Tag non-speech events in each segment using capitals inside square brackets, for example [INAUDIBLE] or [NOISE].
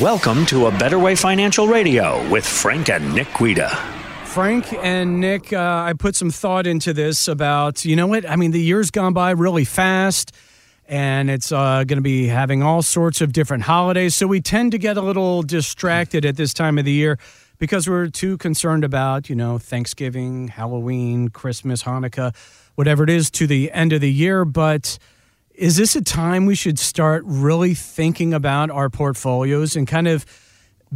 Welcome to A Better Way Financial Radio with Frank and Nick Guida. Frank and Nick, uh, I put some thought into this about, you know what? I mean, the year's gone by really fast, and it's uh, going to be having all sorts of different holidays. So we tend to get a little distracted at this time of the year because we're too concerned about, you know, Thanksgiving, Halloween, Christmas, Hanukkah, whatever it is to the end of the year. But is this a time we should start really thinking about our portfolios and kind of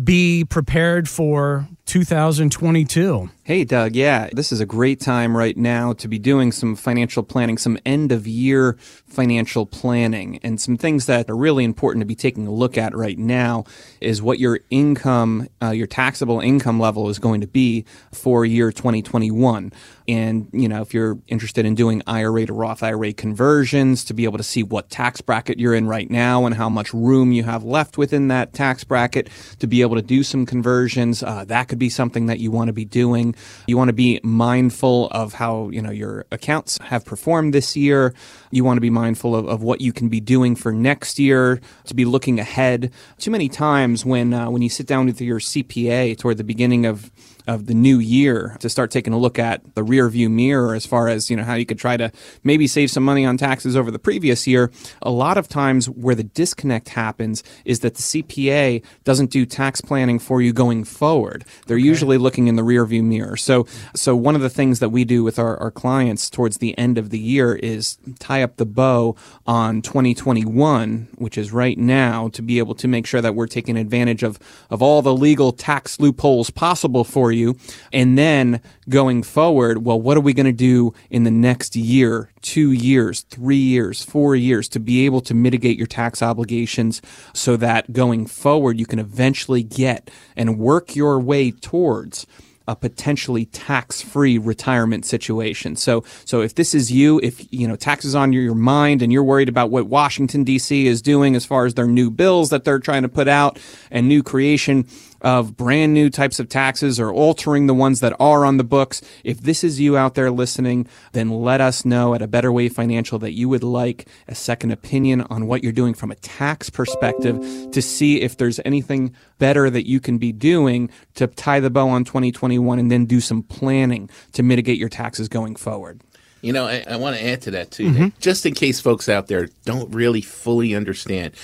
be prepared for 2022? Hey, Doug. Yeah, this is a great time right now to be doing some financial planning, some end of year financial planning. And some things that are really important to be taking a look at right now is what your income, uh, your taxable income level is going to be for year 2021. And, you know, if you're interested in doing IRA to Roth IRA conversions to be able to see what tax bracket you're in right now and how much room you have left within that tax bracket to be able to do some conversions, uh, that could be something that you want to be doing. You want to be mindful of how, you know, your accounts have performed this year. You want to be mindful of, of what you can be doing for next year to be looking ahead. Too many times when, uh, when you sit down with your CPA toward the beginning of of the new year to start taking a look at the rear view mirror as far as you know how you could try to maybe save some money on taxes over the previous year. A lot of times where the disconnect happens is that the CPA doesn't do tax planning for you going forward. They're okay. usually looking in the rear view mirror. So so one of the things that we do with our, our clients towards the end of the year is tie up the bow on 2021 which is right now to be able to make sure that we're taking advantage of of all the legal tax loopholes possible for you. And then going forward, well, what are we going to do in the next year, two years, three years, four years to be able to mitigate your tax obligations so that going forward you can eventually get and work your way towards a potentially tax-free retirement situation. So, so if this is you, if you know taxes on your, your mind and you're worried about what Washington D.C. is doing as far as their new bills that they're trying to put out and new creation, of brand new types of taxes or altering the ones that are on the books. If this is you out there listening, then let us know at a Better Way Financial that you would like a second opinion on what you're doing from a tax perspective to see if there's anything better that you can be doing to tie the bow on 2021 and then do some planning to mitigate your taxes going forward. You know, I, I want to add to that too, mm-hmm. just in case folks out there don't really fully understand.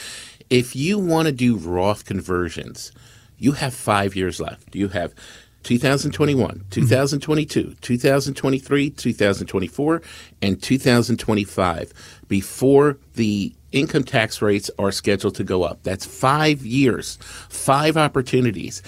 If you want to do Roth conversions, you have five years left. You have 2021, 2022, 2023, 2024, and 2025 before the income tax rates are scheduled to go up. That's five years, five opportunities.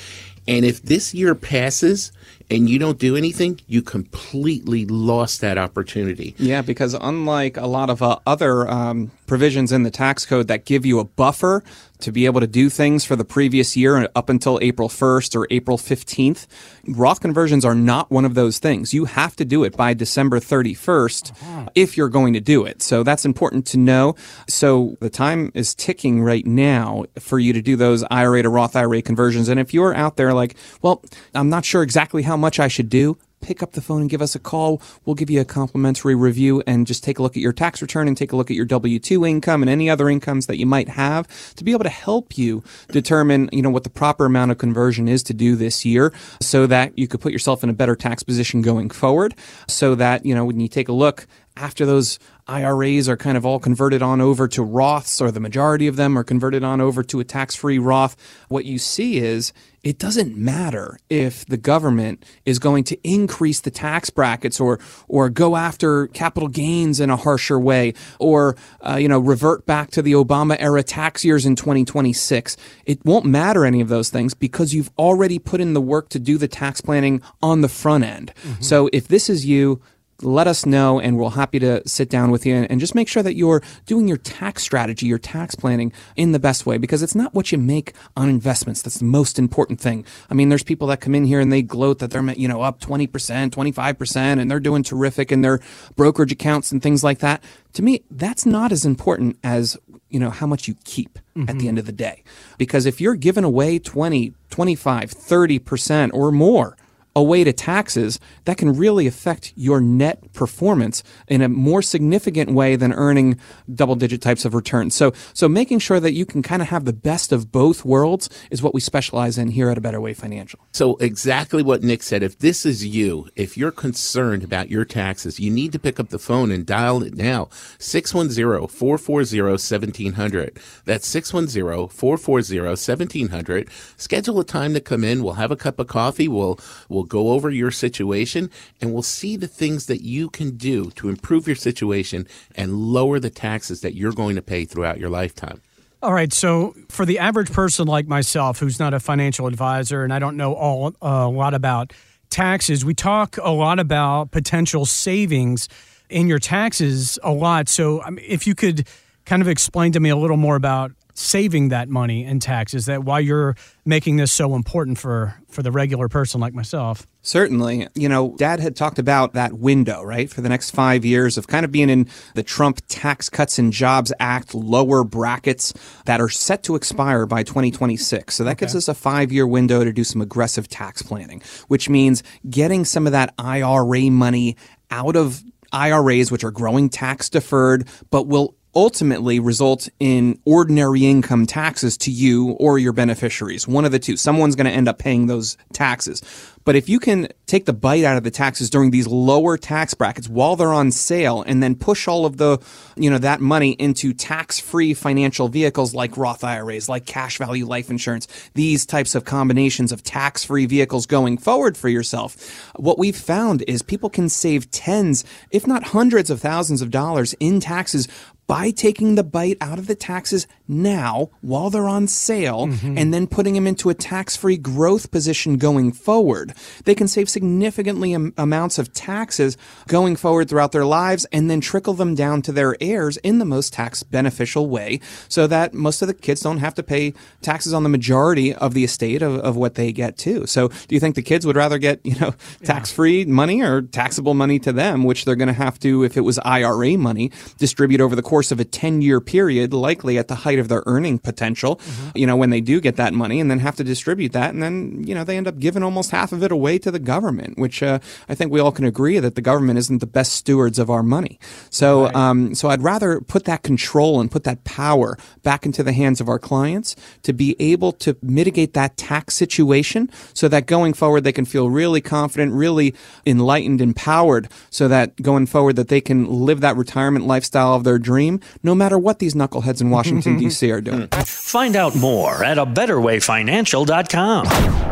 And if this year passes and you don't do anything, you completely lost that opportunity. Yeah, because unlike a lot of uh, other um, provisions in the tax code that give you a buffer to be able to do things for the previous year up until April 1st or April 15th. Roth conversions are not one of those things. You have to do it by December 31st uh-huh. if you're going to do it. So that's important to know. So the time is ticking right now for you to do those IRA to Roth IRA conversions. And if you're out there like, well, I'm not sure exactly how much I should do, pick up the phone and give us a call. We'll give you a complimentary review and just take a look at your tax return and take a look at your W-2 income and any other incomes that you might have to be able to help you determine, you know, what the proper amount of conversion is to do this year so that you could put yourself in a better tax position going forward so that, you know, when you take a look after those IRAs are kind of all converted on over to Roths, or the majority of them are converted on over to a tax free Roth, what you see is it doesn't matter if the government is going to increase the tax brackets or or go after capital gains in a harsher way or uh, you know revert back to the Obama era tax years in 2026 it won't matter any of those things because you've already put in the work to do the tax planning on the front end mm-hmm. so if this is you let us know and we're happy to sit down with you and just make sure that you're doing your tax strategy, your tax planning in the best way because it's not what you make on investments. That's the most important thing. I mean, there's people that come in here and they gloat that they're, you know, up 20%, 25% and they're doing terrific in their brokerage accounts and things like that. To me, that's not as important as, you know, how much you keep mm-hmm. at the mm-hmm. end of the day. Because if you're giving away 20, 25, 30% or more away to taxes, that can really affect your net performance in a more significant way than earning double digit types of returns. So, so making sure that you can kind of have the best of both worlds is what we specialize in here at A Better Way Financial. So, exactly what Nick said. If this is you, if you're concerned about your taxes, you need to pick up the phone and dial it now 610 440 1700. That's 610 440 1700. Schedule a time to come in. We'll have a cup of coffee. We'll, we'll go over your situation and we'll see the things that you can do to improve your situation and lower the taxes that you're going to pay throughout your lifetime. All right. So, for the average person like myself, who's not a financial advisor and I don't know all uh, a lot about taxes, we talk a lot about potential savings in your taxes a lot. So, if you could kind of explain to me a little more about saving that money in taxes that why you're making this so important for for the regular person like myself? Certainly. You know dad had talked about that window right for the next five years of kind of being in the trump tax cuts and jobs act lower brackets that are set to expire by 2026 so that okay. gives us a five year window to do some aggressive tax planning which means getting some of that ira money out of IRAs, which are growing tax deferred, but will ultimately result in ordinary income taxes to you or your beneficiaries. One of the two. Someone's going to end up paying those taxes. But if you can take the bite out of the taxes during these lower tax brackets while they're on sale and then push all of the, you know, that money into tax-free financial vehicles like Roth IRAs, like cash value life insurance, these types of combinations of tax-free vehicles going forward for yourself, what we've found is people can save tens, if not hundreds of thousands of dollars in taxes by taking the bite out of the taxes now while they're on sale mm-hmm. and then putting them into a tax free growth position going forward. They can save significantly am- amounts of taxes going forward throughout their lives and then trickle them down to their heirs in the most tax beneficial way so that most of the kids don't have to pay taxes on the majority of the estate of, of what they get too. So do you think the kids would rather get, you know, tax free yeah. money or taxable money to them, which they're going to have to, if it was IRA money, distribute over the course course of a 10 year period, likely at the height of their earning potential, mm-hmm. you know, when they do get that money and then have to distribute that. And then, you know, they end up giving almost half of it away to the government, which uh, I think we all can agree that the government isn't the best stewards of our money. So, right. um, so I'd rather put that control and put that power back into the hands of our clients to be able to mitigate that tax situation so that going forward they can feel really confident, really enlightened, empowered so that going forward that they can live that retirement lifestyle of their dream no matter what these knuckleheads in Washington, D.C. are doing. [LAUGHS] Find out more at a betterwayfinancial.com.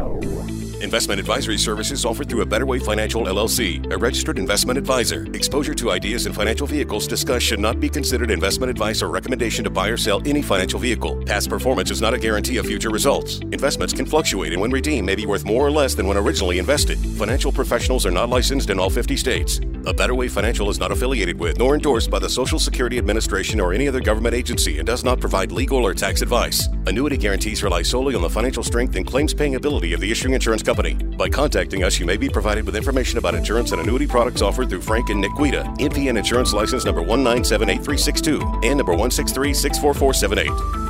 Investment advisory services offered through a Better Way Financial LLC, a registered investment advisor. Exposure to ideas and financial vehicles discussed should not be considered investment advice or recommendation to buy or sell any financial vehicle. Past performance is not a guarantee of future results. Investments can fluctuate and when redeemed may be worth more or less than when originally invested. Financial professionals are not licensed in all 50 states. A Better Way Financial is not affiliated with nor endorsed by the Social Security Administration or any other government agency and does not provide legal or tax advice. Annuity guarantees rely solely on the financial strength and claims paying ability of the issuing insurance company. By contacting us, you may be provided with information about insurance and annuity products offered through Frank and Nick Guida, NPN Insurance License number 1978362 and number 163 64478.